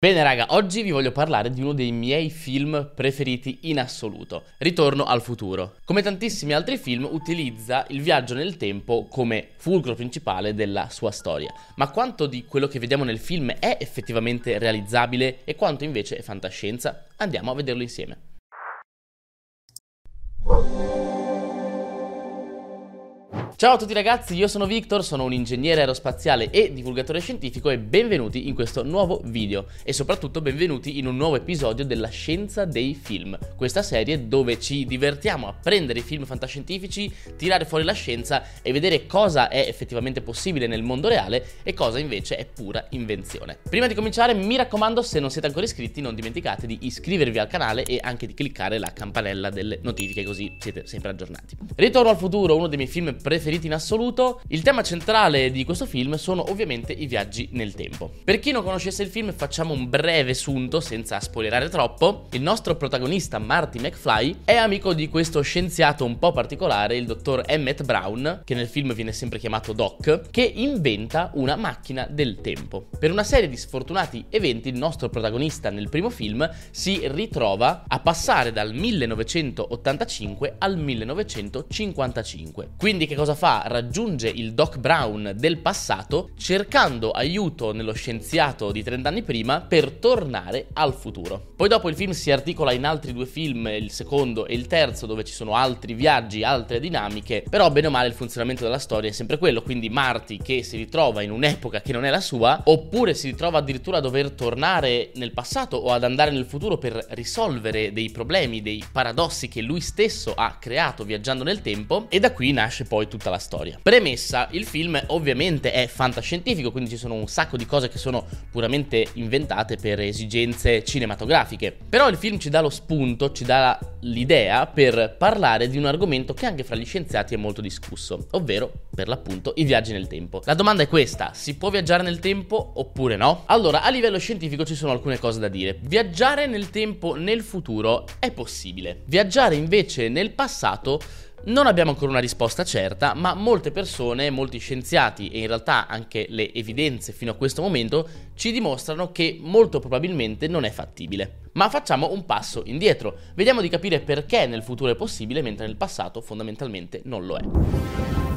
Bene raga, oggi vi voglio parlare di uno dei miei film preferiti in assoluto, Ritorno al futuro. Come tantissimi altri film utilizza il viaggio nel tempo come fulcro principale della sua storia, ma quanto di quello che vediamo nel film è effettivamente realizzabile e quanto invece è fantascienza? Andiamo a vederlo insieme. Ciao a tutti ragazzi, io sono Victor, sono un ingegnere aerospaziale e divulgatore scientifico e benvenuti in questo nuovo video e soprattutto benvenuti in un nuovo episodio della Scienza dei Film, questa serie dove ci divertiamo a prendere i film fantascientifici, tirare fuori la scienza e vedere cosa è effettivamente possibile nel mondo reale e cosa invece è pura invenzione. Prima di cominciare mi raccomando se non siete ancora iscritti non dimenticate di iscrivervi al canale e anche di cliccare la campanella delle notifiche così siete sempre aggiornati. Ritorno al futuro, uno dei miei film preferiti preferiti in assoluto. Il tema centrale di questo film sono ovviamente i viaggi nel tempo. Per chi non conoscesse il film facciamo un breve sunto senza spoilerare troppo. Il nostro protagonista Marty McFly è amico di questo scienziato un po' particolare, il dottor Emmett Brown, che nel film viene sempre chiamato Doc, che inventa una macchina del tempo. Per una serie di sfortunati eventi il nostro protagonista nel primo film si ritrova a passare dal 1985 al 1955. Quindi che cosa fa? Raggiunge il Doc Brown del passato cercando aiuto nello scienziato di 30 anni prima per tornare al futuro. Poi dopo il film si articola in altri due film, il secondo e il terzo, dove ci sono altri viaggi, altre dinamiche, però bene o male il funzionamento della storia è sempre quello, quindi Marty che si ritrova in un'epoca che non è la sua, oppure si ritrova addirittura a dover tornare nel passato o ad andare nel futuro per risolvere dei problemi, dei paradossi che lui stesso ha creato viaggiando nel tempo e da qui nasce poi tutta tutta la storia. Premessa, il film ovviamente è fantascientifico, quindi ci sono un sacco di cose che sono puramente inventate per esigenze cinematografiche. Però il film ci dà lo spunto, ci dà l'idea per parlare di un argomento che anche fra gli scienziati è molto discusso, ovvero per l'appunto i viaggi nel tempo. La domanda è questa, si può viaggiare nel tempo oppure no? Allora, a livello scientifico ci sono alcune cose da dire. Viaggiare nel tempo nel futuro è possibile. Viaggiare invece nel passato non abbiamo ancora una risposta certa, ma molte persone, molti scienziati e in realtà anche le evidenze fino a questo momento ci dimostrano che molto probabilmente non è fattibile. Ma facciamo un passo indietro, vediamo di capire perché nel futuro è possibile mentre nel passato fondamentalmente non lo è.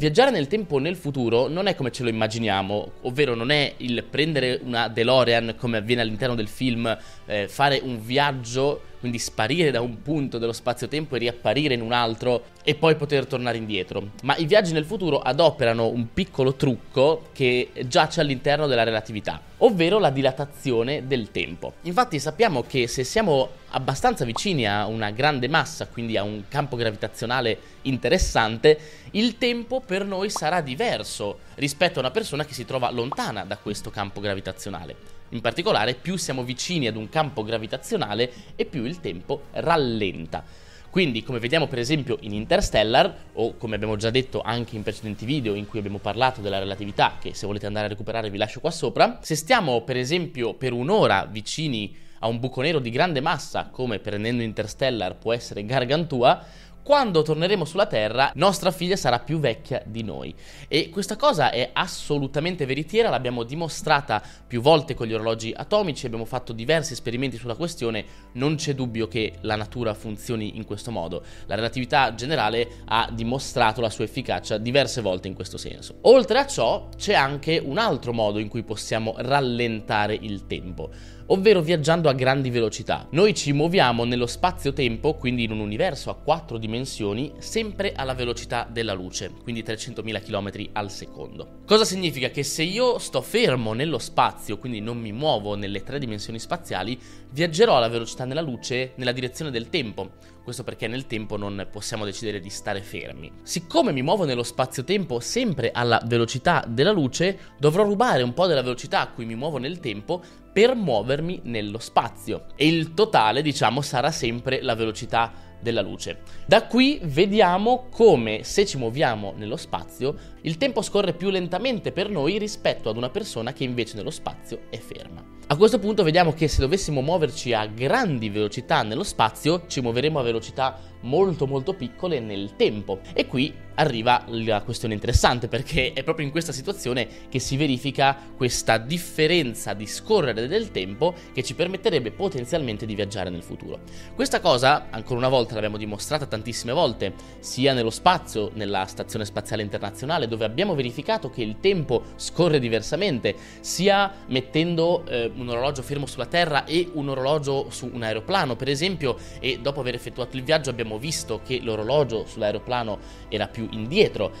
Viaggiare nel tempo nel futuro non è come ce lo immaginiamo, ovvero non è il prendere una DeLorean come avviene all'interno del film, eh, fare un viaggio quindi sparire da un punto dello spazio-tempo e riapparire in un altro e poi poter tornare indietro. Ma i viaggi nel futuro adoperano un piccolo trucco che giace all'interno della relatività, ovvero la dilatazione del tempo. Infatti sappiamo che se siamo abbastanza vicini a una grande massa, quindi a un campo gravitazionale interessante, il tempo per noi sarà diverso rispetto a una persona che si trova lontana da questo campo gravitazionale. In particolare, più siamo vicini ad un campo gravitazionale e più il tempo rallenta. Quindi, come vediamo per esempio in Interstellar, o come abbiamo già detto anche in precedenti video in cui abbiamo parlato della relatività, che se volete andare a recuperare vi lascio qua sopra, se stiamo per esempio per un'ora vicini a un buco nero di grande massa, come prendendo Interstellar può essere Gargantua, quando torneremo sulla Terra, nostra figlia sarà più vecchia di noi. E questa cosa è assolutamente veritiera, l'abbiamo dimostrata più volte con gli orologi atomici, abbiamo fatto diversi esperimenti sulla questione, non c'è dubbio che la natura funzioni in questo modo. La relatività generale ha dimostrato la sua efficacia diverse volte in questo senso. Oltre a ciò, c'è anche un altro modo in cui possiamo rallentare il tempo ovvero viaggiando a grandi velocità. Noi ci muoviamo nello spazio-tempo, quindi in un universo a quattro dimensioni, sempre alla velocità della luce, quindi 300.000 km al secondo. Cosa significa? Che se io sto fermo nello spazio, quindi non mi muovo nelle tre dimensioni spaziali, viaggerò alla velocità della luce nella direzione del tempo. Questo perché nel tempo non possiamo decidere di stare fermi. Siccome mi muovo nello spazio-tempo sempre alla velocità della luce, dovrò rubare un po' della velocità a cui mi muovo nel tempo per muovermi nello spazio. E il totale, diciamo, sarà sempre la velocità della luce. Da qui vediamo come se ci muoviamo nello spazio il tempo scorre più lentamente per noi rispetto ad una persona che invece nello spazio è ferma. A questo punto vediamo che se dovessimo muoverci a grandi velocità nello spazio ci muoveremo a velocità molto molto piccole nel tempo. E qui arriva la questione interessante perché è proprio in questa situazione che si verifica questa differenza di scorrere del tempo che ci permetterebbe potenzialmente di viaggiare nel futuro. Questa cosa, ancora una volta, l'abbiamo dimostrata tantissime volte, sia nello spazio, nella Stazione Spaziale Internazionale, dove abbiamo verificato che il tempo scorre diversamente, sia mettendo eh, un orologio fermo sulla Terra e un orologio su un aeroplano, per esempio, e dopo aver effettuato il viaggio abbiamo visto che l'orologio sull'aeroplano era più indietro.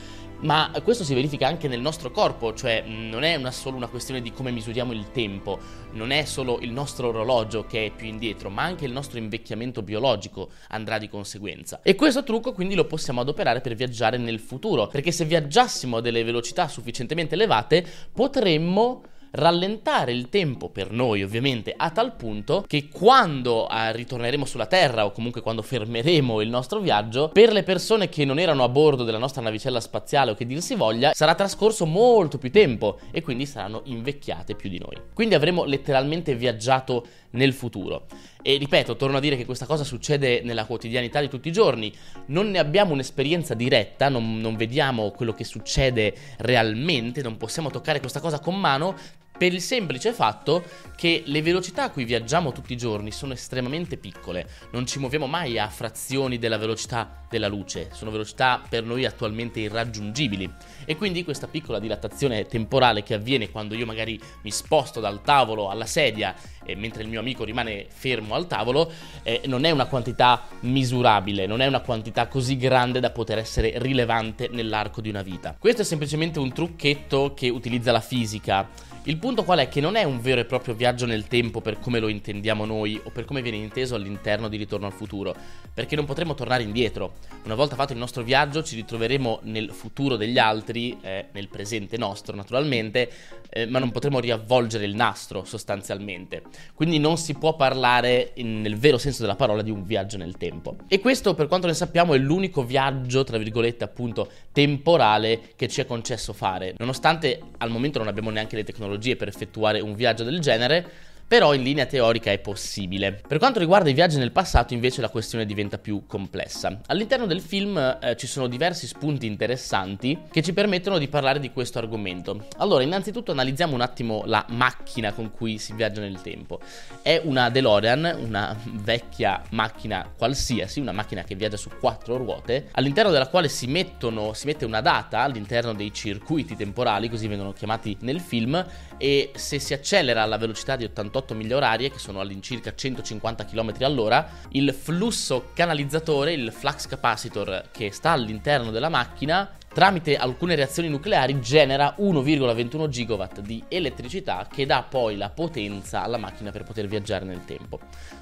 Ma questo si verifica anche nel nostro corpo, cioè non è una, solo una questione di come misuriamo il tempo, non è solo il nostro orologio che è più indietro, ma anche il nostro invecchiamento biologico andrà di conseguenza. E questo trucco quindi lo possiamo adoperare per viaggiare nel futuro, perché se viaggiassimo a delle velocità sufficientemente elevate potremmo rallentare il tempo per noi ovviamente a tal punto che quando eh, ritorneremo sulla Terra o comunque quando fermeremo il nostro viaggio, per le persone che non erano a bordo della nostra navicella spaziale o che dir si voglia, sarà trascorso molto più tempo e quindi saranno invecchiate più di noi. Quindi avremo letteralmente viaggiato nel futuro. E ripeto, torno a dire che questa cosa succede nella quotidianità di tutti i giorni, non ne abbiamo un'esperienza diretta, non, non vediamo quello che succede realmente, non possiamo toccare questa cosa con mano, per il semplice fatto che le velocità a cui viaggiamo tutti i giorni sono estremamente piccole, non ci muoviamo mai a frazioni della velocità della luce, sono velocità per noi attualmente irraggiungibili. E quindi questa piccola dilatazione temporale che avviene quando io magari mi sposto dal tavolo alla sedia e mentre il mio amico rimane fermo al tavolo eh, non è una quantità misurabile, non è una quantità così grande da poter essere rilevante nell'arco di una vita. Questo è semplicemente un trucchetto che utilizza la fisica il punto qual è? Che non è un vero e proprio viaggio nel tempo per come lo intendiamo noi o per come viene inteso all'interno di Ritorno al futuro, perché non potremo tornare indietro. Una volta fatto il nostro viaggio ci ritroveremo nel futuro degli altri, eh, nel presente nostro naturalmente, eh, ma non potremo riavvolgere il nastro sostanzialmente. Quindi non si può parlare in, nel vero senso della parola di un viaggio nel tempo. E questo per quanto ne sappiamo è l'unico viaggio, tra virgolette appunto, temporale che ci è concesso fare, nonostante al momento non abbiamo neanche le tecnologie tecnologie per effettuare un viaggio del genere, però in linea teorica è possibile. Per quanto riguarda i viaggi nel passato invece la questione diventa più complessa. All'interno del film eh, ci sono diversi spunti interessanti che ci permettono di parlare di questo argomento. Allora, innanzitutto analizziamo un attimo la macchina con cui si viaggia nel tempo. È una DeLorean, una vecchia macchina qualsiasi, una macchina che viaggia su quattro ruote, all'interno della quale si, mettono, si mette una data all'interno dei circuiti temporali, così vengono chiamati nel film, e se si accelera alla velocità di 88 48 miglia orarie, che sono all'incirca 150 km all'ora, il flusso canalizzatore, il flux capacitor che sta all'interno della macchina, tramite alcune reazioni nucleari genera 1,21 gigawatt di elettricità che dà poi la potenza alla macchina per poter viaggiare nel tempo.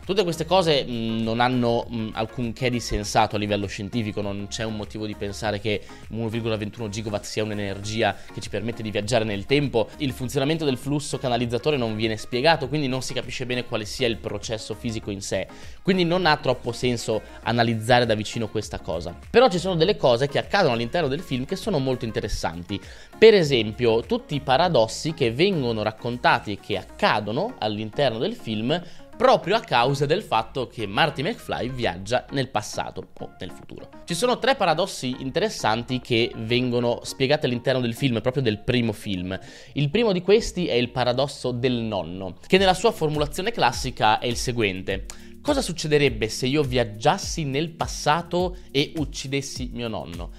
Tutte queste cose mh, non hanno mh, alcunché di sensato a livello scientifico, non c'è un motivo di pensare che 1,21 gigawatt sia un'energia che ci permette di viaggiare nel tempo. Il funzionamento del flusso canalizzatore non viene spiegato, quindi non si capisce bene quale sia il processo fisico in sé. Quindi non ha troppo senso analizzare da vicino questa cosa. Però ci sono delle cose che accadono all'interno del film che sono molto interessanti. Per esempio, tutti i paradossi che vengono raccontati e che accadono all'interno del film proprio a causa del fatto che Marty McFly viaggia nel passato o nel futuro. Ci sono tre paradossi interessanti che vengono spiegati all'interno del film, proprio del primo film. Il primo di questi è il paradosso del nonno, che nella sua formulazione classica è il seguente. Cosa succederebbe se io viaggiassi nel passato e uccidessi mio nonno?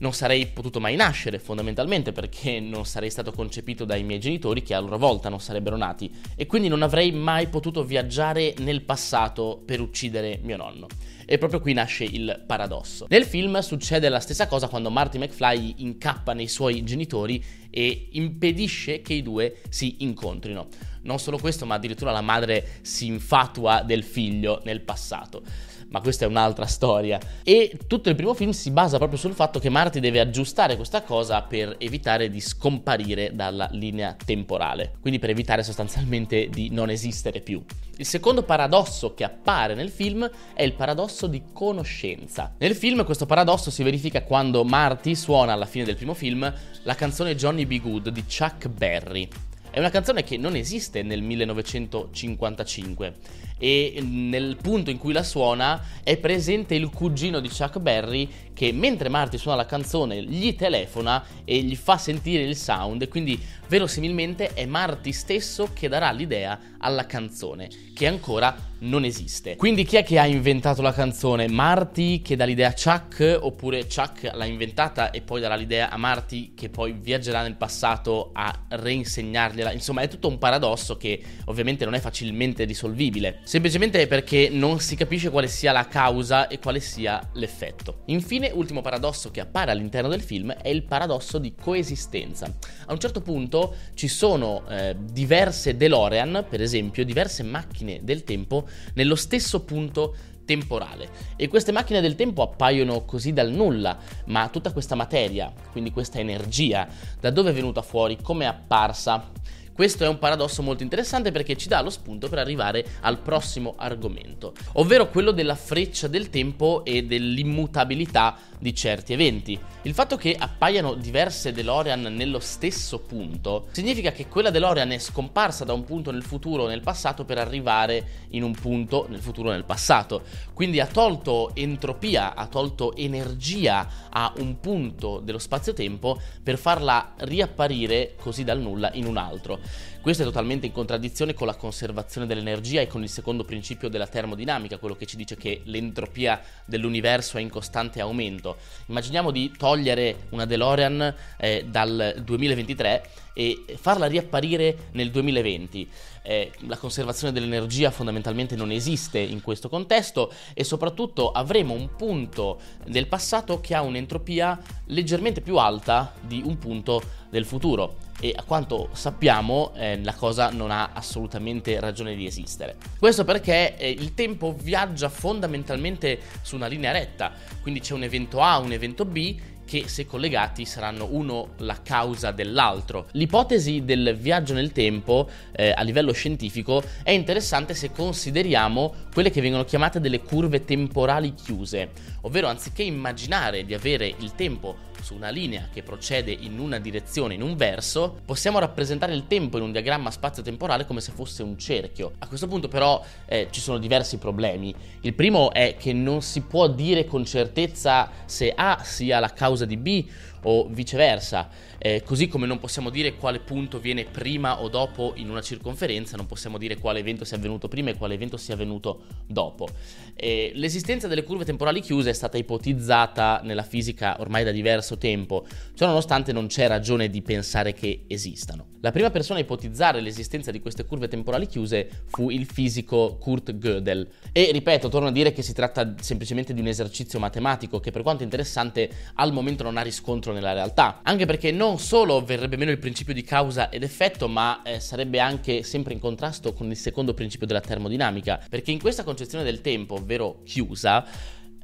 Non sarei potuto mai nascere fondamentalmente perché non sarei stato concepito dai miei genitori che a loro volta non sarebbero nati e quindi non avrei mai potuto viaggiare nel passato per uccidere mio nonno. E proprio qui nasce il paradosso. Nel film succede la stessa cosa quando Marty McFly incappa nei suoi genitori e impedisce che i due si incontrino. Non solo questo, ma addirittura la madre si infatua del figlio nel passato ma questa è un'altra storia. E tutto il primo film si basa proprio sul fatto che Marty deve aggiustare questa cosa per evitare di scomparire dalla linea temporale, quindi per evitare sostanzialmente di non esistere più. Il secondo paradosso che appare nel film è il paradosso di conoscenza. Nel film questo paradosso si verifica quando Marty suona alla fine del primo film la canzone Johnny B. Good di Chuck Berry. È una canzone che non esiste nel 1955 e nel punto in cui la suona è presente il cugino di Chuck Berry che mentre Marty suona la canzone gli telefona e gli fa sentire il sound quindi verosimilmente è Marty stesso che darà l'idea alla canzone che ancora non esiste. Quindi chi è che ha inventato la canzone? Marty che dà l'idea a Chuck oppure Chuck l'ha inventata e poi darà l'idea a Marty che poi viaggerà nel passato a reinsegnargliela? Insomma è tutto un paradosso che ovviamente non è facilmente risolvibile, semplicemente perché non si capisce quale sia la causa e quale sia l'effetto. Infine ultimo paradosso che appare all'interno del film è il paradosso di coesistenza. A un certo punto ci sono eh, diverse DeLorean, per esempio, diverse macchine del tempo nello stesso punto temporale e queste macchine del tempo appaiono così dal nulla, ma tutta questa materia, quindi questa energia, da dove è venuta fuori, come è apparsa? Questo è un paradosso molto interessante perché ci dà lo spunto per arrivare al prossimo argomento, ovvero quello della freccia del tempo e dell'immutabilità di certi eventi. Il fatto che appaiano diverse DeLorean nello stesso punto significa che quella DeLorean è scomparsa da un punto nel futuro o nel passato per arrivare in un punto nel futuro o nel passato. Quindi ha tolto entropia, ha tolto energia a un punto dello spazio-tempo per farla riapparire così dal nulla in un altro. Questo è totalmente in contraddizione con la conservazione dell'energia e con il secondo principio della termodinamica, quello che ci dice che l'entropia dell'universo è in costante aumento. Immaginiamo di togliere una DeLorean eh, dal 2023 e farla riapparire nel 2020. Eh, la conservazione dell'energia fondamentalmente non esiste in questo contesto e soprattutto avremo un punto del passato che ha un'entropia leggermente più alta di un punto del futuro e a quanto sappiamo eh, la cosa non ha assolutamente ragione di esistere. Questo perché eh, il tempo viaggia fondamentalmente su una linea retta, quindi c'è un evento A, un evento B che se collegati saranno uno la causa dell'altro. L'ipotesi del viaggio nel tempo eh, a livello scientifico è interessante se consideriamo quelle che vengono chiamate delle curve temporali chiuse, ovvero anziché immaginare di avere il tempo su una linea che procede in una direzione, in un verso, possiamo rappresentare il tempo in un diagramma spazio-temporale come se fosse un cerchio. A questo punto però eh, ci sono diversi problemi. Il primo è che non si può dire con certezza se A sia la causa di B o viceversa. Eh, così come non possiamo dire quale punto viene prima o dopo in una circonferenza, non possiamo dire quale evento sia avvenuto prima e quale evento sia avvenuto dopo. Eh, l'esistenza delle curve temporali chiuse è stata ipotizzata nella fisica ormai da diverso tempo, ciò nonostante non c'è ragione di pensare che esistano. La prima persona a ipotizzare l'esistenza di queste curve temporali chiuse fu il fisico Kurt Gödel. E ripeto, torno a dire che si tratta semplicemente di un esercizio matematico che per quanto interessante al momento non ha riscontro nella realtà, anche perché non non solo verrebbe meno il principio di causa ed effetto, ma eh, sarebbe anche sempre in contrasto con il secondo principio della termodinamica, perché in questa concezione del tempo, ovvero chiusa,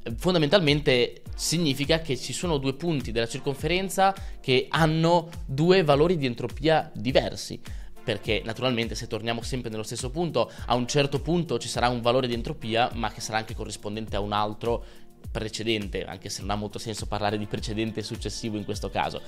eh, fondamentalmente significa che ci sono due punti della circonferenza che hanno due valori di entropia diversi. Perché naturalmente se torniamo sempre nello stesso punto, a un certo punto ci sarà un valore di entropia, ma che sarà anche corrispondente a un altro precedente, anche se non ha molto senso parlare di precedente e successivo in questo caso,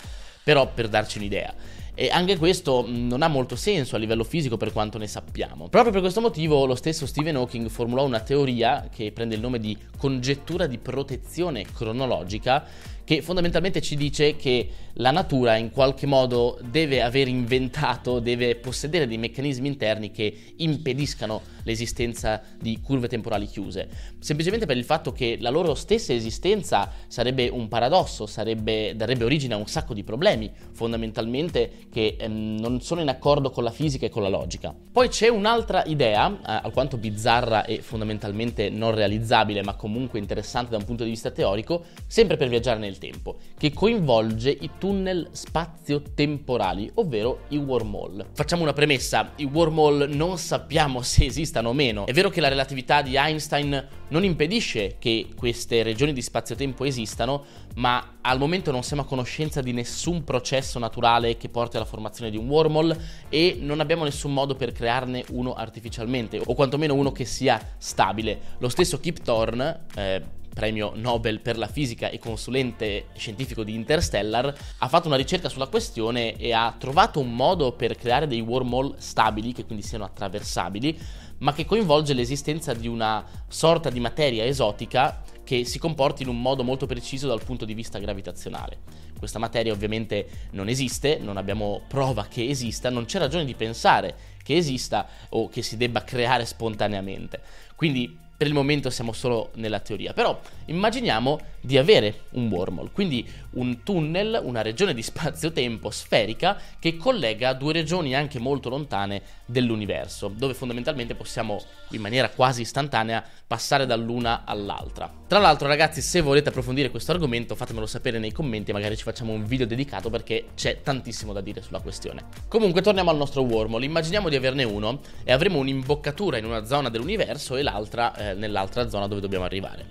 però per darci un'idea. E anche questo non ha molto senso a livello fisico per quanto ne sappiamo. Proprio per questo motivo lo stesso Stephen Hawking formulò una teoria che prende il nome di congettura di protezione cronologica che fondamentalmente ci dice che la natura in qualche modo deve aver inventato, deve possedere dei meccanismi interni che impediscano l'esistenza di curve temporali chiuse, semplicemente per il fatto che la loro stessa esistenza sarebbe un paradosso, sarebbe, darebbe origine a un sacco di problemi, fondamentalmente che ehm, non sono in accordo con la fisica e con la logica. Poi c'è un'altra idea, eh, alquanto bizzarra e fondamentalmente non realizzabile, ma comunque interessante da un punto di vista teorico, sempre per viaggiare nel tempo, che coinvolge i tunnel spazio-temporali, ovvero i wormhole. Facciamo una premessa, i wormhole non sappiamo se esistano o meno. È vero che la relatività di Einstein non impedisce che queste regioni di spazio-tempo esistano, ma al momento non siamo a conoscenza di nessun processo naturale che porti alla formazione di un wormhole e non abbiamo nessun modo per crearne uno artificialmente, o quantomeno uno che sia stabile. Lo stesso Kip Thorne, eh, premio Nobel per la fisica e consulente scientifico di Interstellar, ha fatto una ricerca sulla questione e ha trovato un modo per creare dei wormhole stabili, che quindi siano attraversabili, ma che coinvolge l'esistenza di una sorta di materia esotica che si comporti in un modo molto preciso dal punto di vista gravitazionale. Questa materia ovviamente non esiste, non abbiamo prova che esista, non c'è ragione di pensare che esista o che si debba creare spontaneamente. Quindi per il momento siamo solo nella teoria, però immaginiamo di avere un wormhole, quindi un tunnel, una regione di spazio-tempo sferica che collega due regioni anche molto lontane dell'universo, dove fondamentalmente possiamo in maniera quasi istantanea passare dall'una all'altra. Tra l'altro ragazzi, se volete approfondire questo argomento fatemelo sapere nei commenti, magari ci facciamo un video dedicato perché c'è tantissimo da dire sulla questione. Comunque torniamo al nostro wormhole, immaginiamo di averne uno e avremo un'imboccatura in una zona dell'universo e l'altra eh, nell'altra zona dove dobbiamo arrivare.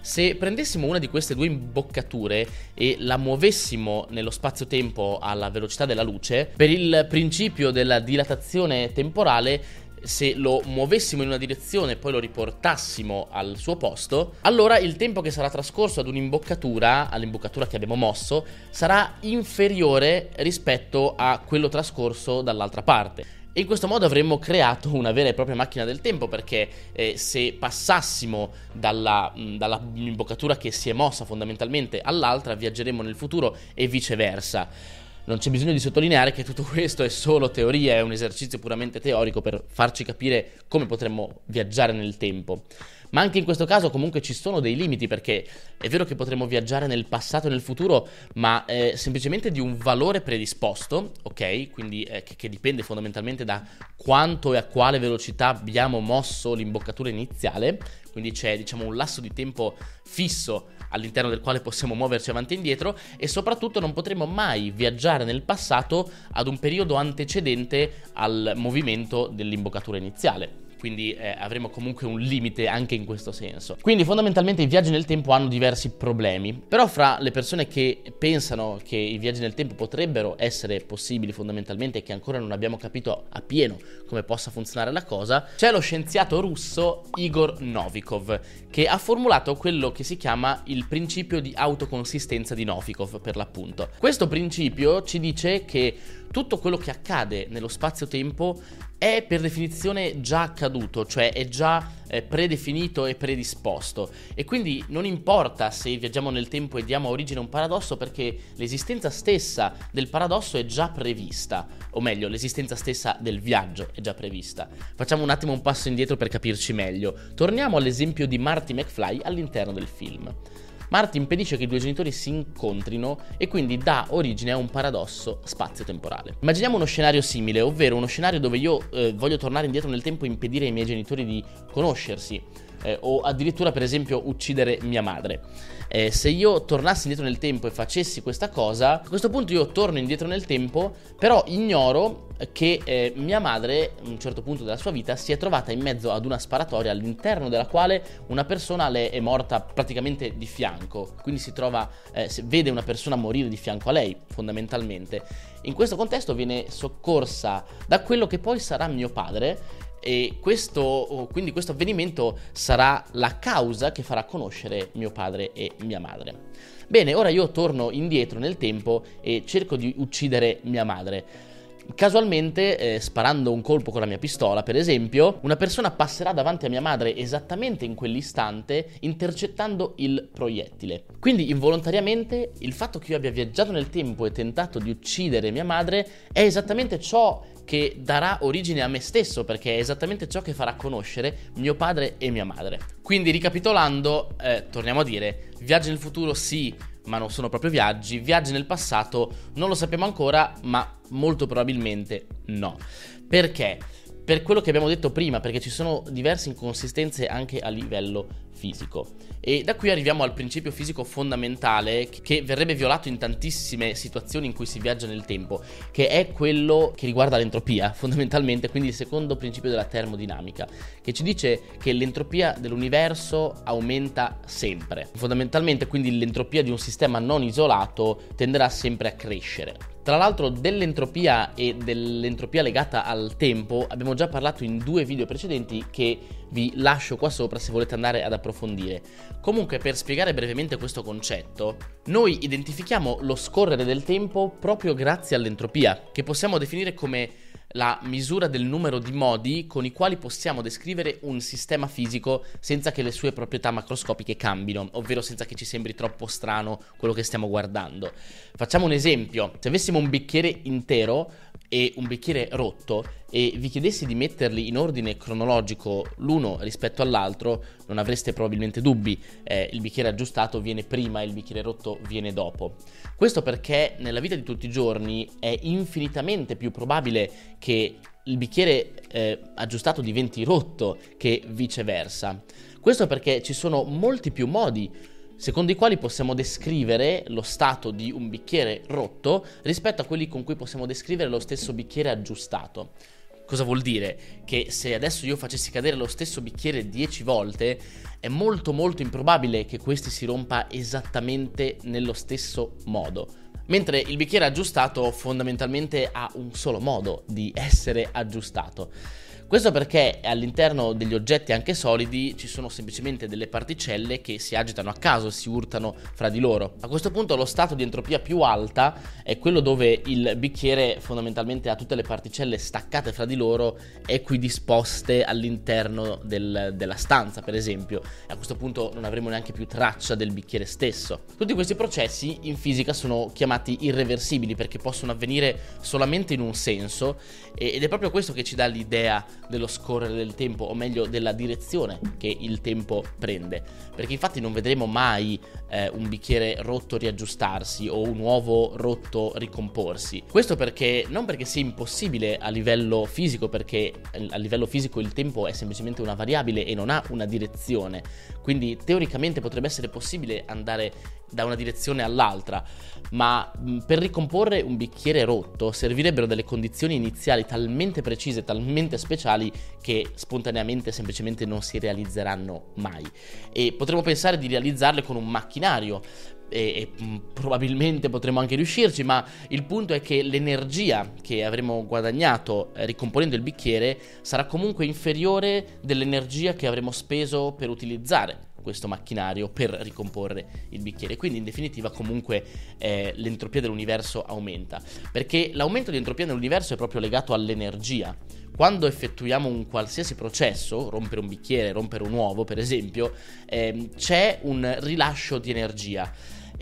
Se prendessimo una di queste due imboccature e la muovessimo nello spazio-tempo alla velocità della luce, per il principio della dilatazione temporale se lo muovessimo in una direzione e poi lo riportassimo al suo posto, allora il tempo che sarà trascorso ad un'imboccatura, all'imboccatura che abbiamo mosso, sarà inferiore rispetto a quello trascorso dall'altra parte. E in questo modo avremmo creato una vera e propria macchina del tempo perché eh, se passassimo dalla, mh, dalla imboccatura che si è mossa fondamentalmente all'altra viaggeremo nel futuro e viceversa. Non c'è bisogno di sottolineare che tutto questo è solo teoria, è un esercizio puramente teorico per farci capire come potremmo viaggiare nel tempo. Ma anche in questo caso comunque ci sono dei limiti perché è vero che potremmo viaggiare nel passato e nel futuro, ma eh, semplicemente di un valore predisposto, ok? Quindi eh, che, che dipende fondamentalmente da quanto e a quale velocità abbiamo mosso l'imboccatura iniziale, quindi c'è diciamo un lasso di tempo fisso all'interno del quale possiamo muoverci avanti e indietro e soprattutto non potremo mai viaggiare nel passato ad un periodo antecedente al movimento dell'imboccatura iniziale quindi eh, avremo comunque un limite anche in questo senso. Quindi fondamentalmente i viaggi nel tempo hanno diversi problemi, però fra le persone che pensano che i viaggi nel tempo potrebbero essere possibili fondamentalmente e che ancora non abbiamo capito appieno come possa funzionare la cosa, c'è lo scienziato russo Igor Novikov che ha formulato quello che si chiama il principio di autoconsistenza di Novikov per l'appunto. Questo principio ci dice che tutto quello che accade nello spazio-tempo è per definizione già accaduto, cioè è già eh, predefinito e predisposto. E quindi non importa se viaggiamo nel tempo e diamo origine a un paradosso perché l'esistenza stessa del paradosso è già prevista, o meglio, l'esistenza stessa del viaggio è già prevista. Facciamo un attimo un passo indietro per capirci meglio. Torniamo all'esempio di Marty McFly all'interno del film. Marty impedisce che i due genitori si incontrino e quindi dà origine a un paradosso spazio-temporale. Immaginiamo uno scenario simile, ovvero uno scenario dove io eh, voglio tornare indietro nel tempo e impedire ai miei genitori di conoscersi eh, o addirittura per esempio uccidere mia madre. Eh, se io tornassi indietro nel tempo e facessi questa cosa, a questo punto io torno indietro nel tempo, però ignoro che eh, mia madre, a un certo punto della sua vita, si è trovata in mezzo ad una sparatoria all'interno della quale una persona le è morta praticamente di fianco. Quindi si trova, eh, vede una persona morire di fianco a lei, fondamentalmente. In questo contesto viene soccorsa da quello che poi sarà mio padre e questo, quindi questo avvenimento sarà la causa che farà conoscere mio padre e mia madre. Bene, ora io torno indietro nel tempo e cerco di uccidere mia madre. Casualmente, eh, sparando un colpo con la mia pistola, per esempio, una persona passerà davanti a mia madre esattamente in quell'istante, intercettando il proiettile. Quindi, involontariamente, il fatto che io abbia viaggiato nel tempo e tentato di uccidere mia madre è esattamente ciò che darà origine a me stesso, perché è esattamente ciò che farà conoscere mio padre e mia madre. Quindi, ricapitolando, eh, torniamo a dire, viaggi nel futuro sì, ma non sono proprio viaggi. Viaggi nel passato non lo sappiamo ancora, ma molto probabilmente no. Perché? Per quello che abbiamo detto prima, perché ci sono diverse inconsistenze anche a livello fisico. E da qui arriviamo al principio fisico fondamentale che verrebbe violato in tantissime situazioni in cui si viaggia nel tempo, che è quello che riguarda l'entropia, fondamentalmente, quindi il secondo principio della termodinamica, che ci dice che l'entropia dell'universo aumenta sempre. Fondamentalmente, quindi l'entropia di un sistema non isolato tenderà sempre a crescere. Tra l'altro dell'entropia e dell'entropia legata al tempo abbiamo già parlato in due video precedenti che vi lascio qua sopra se volete andare ad approfondire. Comunque per spiegare brevemente questo concetto, noi identifichiamo lo scorrere del tempo proprio grazie all'entropia, che possiamo definire come la misura del numero di modi con i quali possiamo descrivere un sistema fisico senza che le sue proprietà macroscopiche cambino, ovvero senza che ci sembri troppo strano quello che stiamo guardando. Facciamo un esempio, se avessimo un bicchiere intero e un bicchiere rotto e vi chiedessi di metterli in ordine cronologico l'uno rispetto all'altro, non avreste probabilmente dubbi, eh, il bicchiere aggiustato viene prima e il bicchiere rotto viene dopo. Questo perché nella vita di tutti i giorni è infinitamente più probabile che il bicchiere eh, aggiustato diventi rotto che viceversa. Questo perché ci sono molti più modi secondo i quali possiamo descrivere lo stato di un bicchiere rotto rispetto a quelli con cui possiamo descrivere lo stesso bicchiere aggiustato. Cosa vuol dire? Che se adesso io facessi cadere lo stesso bicchiere 10 volte, è molto molto improbabile che questi si rompa esattamente nello stesso modo. Mentre il bicchiere aggiustato fondamentalmente ha un solo modo di essere aggiustato. Questo perché all'interno degli oggetti anche solidi ci sono semplicemente delle particelle che si agitano a caso, si urtano fra di loro. A questo punto lo stato di entropia più alta è quello dove il bicchiere fondamentalmente ha tutte le particelle staccate fra di loro, equidisposte all'interno del, della stanza, per esempio. E a questo punto non avremo neanche più traccia del bicchiere stesso. Tutti questi processi in fisica sono chiamati irreversibili perché possono avvenire solamente in un senso ed è proprio questo che ci dà l'idea dello scorrere del tempo, o meglio della direzione che il tempo prende. Perché infatti non vedremo mai eh, un bicchiere rotto riaggiustarsi o un uovo rotto ricomporsi. Questo perché non perché sia impossibile a livello fisico, perché eh, a livello fisico il tempo è semplicemente una variabile e non ha una direzione. Quindi teoricamente potrebbe essere possibile andare da una direzione all'altra, ma per ricomporre un bicchiere rotto servirebbero delle condizioni iniziali talmente precise, talmente speciali che spontaneamente semplicemente non si realizzeranno mai. E potremmo pensare di realizzarle con un macchinario, e, e, probabilmente potremo anche riuscirci, ma il punto è che l'energia che avremo guadagnato eh, ricomponendo il bicchiere sarà comunque inferiore dell'energia che avremo speso per utilizzare questo macchinario per ricomporre il bicchiere. Quindi in definitiva comunque eh, l'entropia dell'universo aumenta, perché l'aumento di entropia nell'universo è proprio legato all'energia. Quando effettuiamo un qualsiasi processo, rompere un bicchiere, rompere un uovo per esempio, eh, c'è un rilascio di energia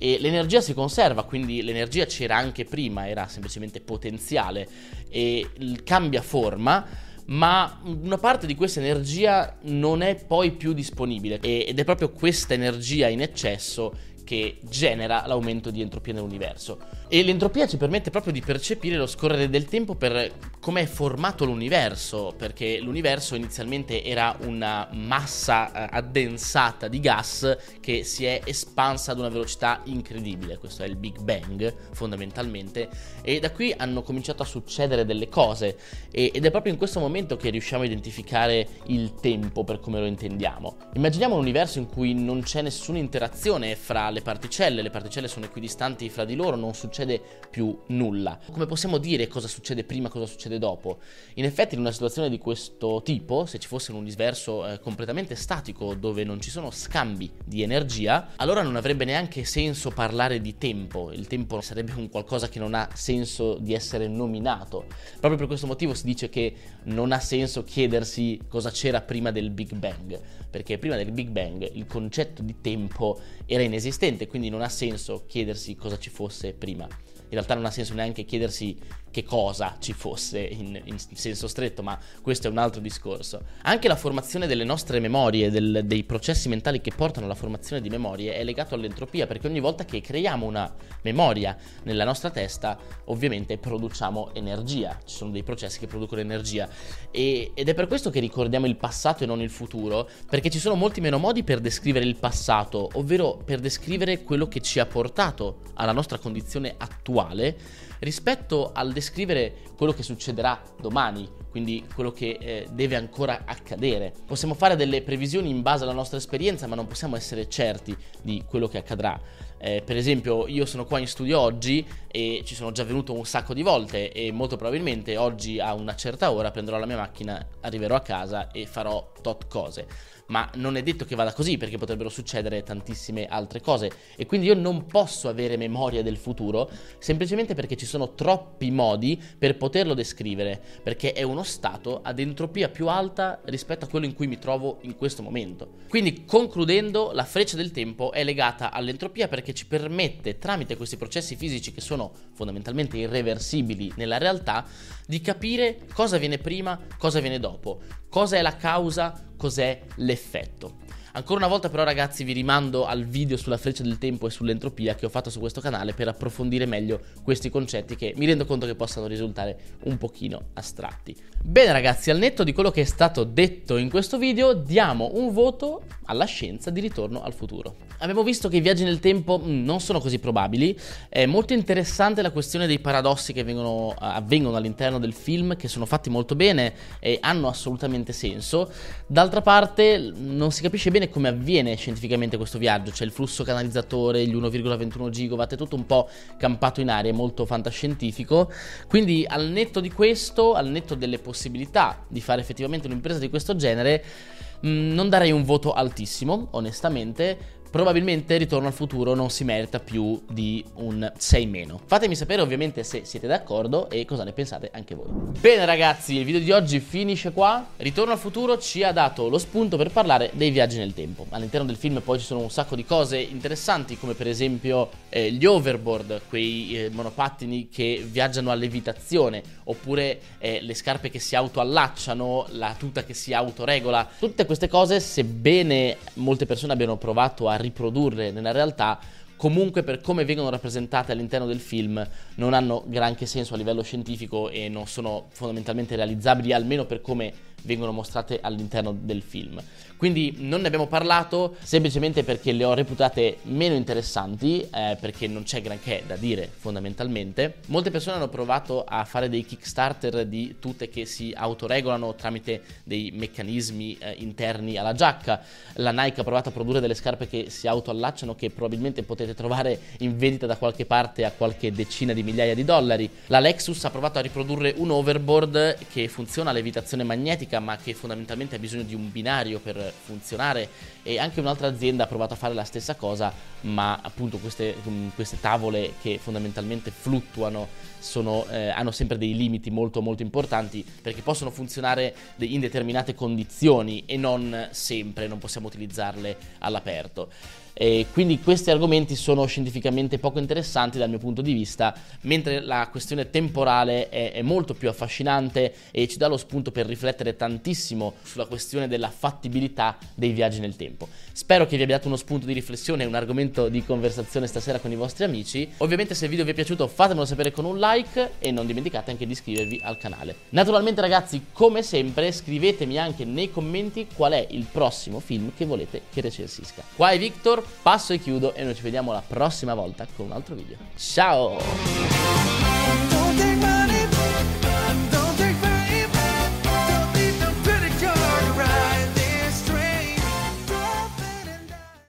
e l'energia si conserva, quindi l'energia c'era anche prima, era semplicemente potenziale e cambia forma ma una parte di questa energia non è poi più disponibile ed è proprio questa energia in eccesso che genera l'aumento di entropia nell'universo. E l'entropia ci permette proprio di percepire lo scorrere del tempo per come è formato l'universo, perché l'universo inizialmente era una massa eh, addensata di gas che si è espansa ad una velocità incredibile, questo è il Big Bang fondamentalmente, e da qui hanno cominciato a succedere delle cose ed è proprio in questo momento che riusciamo a identificare il tempo per come lo intendiamo. Immaginiamo un universo in cui non c'è nessuna interazione fra le particelle, le particelle sono equidistanti fra di loro, non succede più nulla. Come possiamo dire cosa succede prima, cosa succede dopo? In effetti in una situazione di questo tipo, se ci fosse un universo eh, completamente statico dove non ci sono scambi di energia, allora non avrebbe neanche senso parlare di tempo. Il tempo sarebbe un qualcosa che non ha senso di essere nominato. Proprio per questo motivo si dice che non ha senso chiedersi cosa c'era prima del Big Bang, perché prima del Big Bang il concetto di tempo era inesistente, quindi non ha senso chiedersi cosa ci fosse prima in realtà non ha senso neanche chiedersi che cosa ci fosse in, in, senso stretto, ma questo è un altro discorso. Anche la formazione delle nostre memorie, del, dei processi mentali che portano alla formazione di memorie è legato all'entropia, perché ogni volta che creiamo una memoria nella nostra testa, ovviamente produciamo energia, ci sono dei processi che producono energia. E, ed è per questo che ricordiamo il passato e non il futuro, perché ci sono molti meno modi per descrivere il passato, ovvero per descrivere quello che ci ha portato alla nostra condizione attuale rispetto al descrivere quello che succederà domani quindi quello che eh, deve ancora accadere. Possiamo fare delle previsioni in base alla nostra esperienza, ma non possiamo essere certi di quello che accadrà. Eh, per esempio, io sono qua in studio oggi e ci sono già venuto un sacco di volte e molto probabilmente oggi a una certa ora prenderò la mia macchina, arriverò a casa e farò tot cose ma non è detto che vada così perché potrebbero succedere tantissime altre cose. E quindi io non posso avere memoria del futuro semplicemente perché ci sono troppi modi per poterlo descrivere, perché è uno stato ad entropia più alta rispetto a quello in cui mi trovo in questo momento. Quindi concludendo, la freccia del tempo è legata all'entropia perché ci permette tramite questi processi fisici che sono fondamentalmente irreversibili nella realtà di capire cosa viene prima, cosa viene dopo, cosa è la causa, cos'è l'effetto. Ancora una volta però ragazzi vi rimando al video sulla freccia del tempo e sull'entropia che ho fatto su questo canale per approfondire meglio questi concetti che mi rendo conto che possano risultare un pochino astratti. Bene ragazzi, al netto di quello che è stato detto in questo video, diamo un voto alla scienza di ritorno al futuro. Abbiamo visto che i viaggi nel tempo mm, non sono così probabili, è molto interessante la questione dei paradossi che vengono, avvengono all'interno del film, che sono fatti molto bene e hanno assolutamente senso. D'altra parte non si capisce bene come avviene scientificamente questo viaggio, c'è il flusso canalizzatore, gli 1,21 gigawatt, è tutto un po' campato in aria, è molto fantascientifico, quindi al netto di questo, al netto delle possibilità possibilità di fare effettivamente un'impresa di questo genere, mh, mm, non darei un voto altissimo, onestamente, probabilmente Ritorno al futuro non si merita più di un 6 meno. Fatemi sapere ovviamente se siete d'accordo e cosa ne pensate anche voi. Bene ragazzi, il video di oggi finisce qua. Ritorno al futuro ci ha dato lo spunto per parlare dei viaggi nel tempo. All'interno del film poi ci sono un sacco di cose interessanti come per esempio eh, gli overboard, quei eh, monopattini che viaggiano a levitazione, oppure eh, le scarpe che si autoallacciano, la tuta che si autoregola. Tutte queste cose, sebbene molte persone abbiano provato a riprodurre nella realtà, comunque per come vengono rappresentate all'interno del film non hanno granché senso a livello scientifico e non sono fondamentalmente realizzabili, almeno per come vengono mostrate all'interno del film. Quindi non ne abbiamo parlato semplicemente perché le ho reputate meno interessanti, eh, perché non c'è granché da dire fondamentalmente. Molte persone hanno provato a fare dei Kickstarter di tutte che si autoregolano tramite dei meccanismi eh, interni alla giacca. La Nike ha provato a produrre delle scarpe che si autoallacciano che probabilmente potete trovare in vendita da qualche parte a qualche decina di migliaia di dollari. La Lexus ha provato a riprodurre un overboard che funziona a levitazione magnetica ma che fondamentalmente ha bisogno di un binario per funzionare. E anche un'altra azienda ha provato a fare la stessa cosa ma appunto queste, queste tavole che fondamentalmente fluttuano sono, eh, hanno sempre dei limiti molto molto importanti perché possono funzionare in determinate condizioni e non sempre, non possiamo utilizzarle all'aperto. E quindi questi argomenti sono scientificamente poco interessanti dal mio punto di vista, mentre la questione temporale è, è, molto più affascinante e ci dà lo spunto per riflettere tantissimo sulla questione della fattibilità dei viaggi nel tempo. Spero che vi abbia dato uno spunto di riflessione e un argomento di conversazione stasera con i vostri amici. Ovviamente se il video vi è piaciuto fatemelo sapere con un like e non dimenticate anche di iscrivervi al canale. Naturalmente ragazzi, come sempre, scrivetemi anche nei commenti qual è il prossimo film che volete che recensisca. Qua è Victor, passo e chiudo e noi ci vediamo la prossima volta con un altro video. Ciao!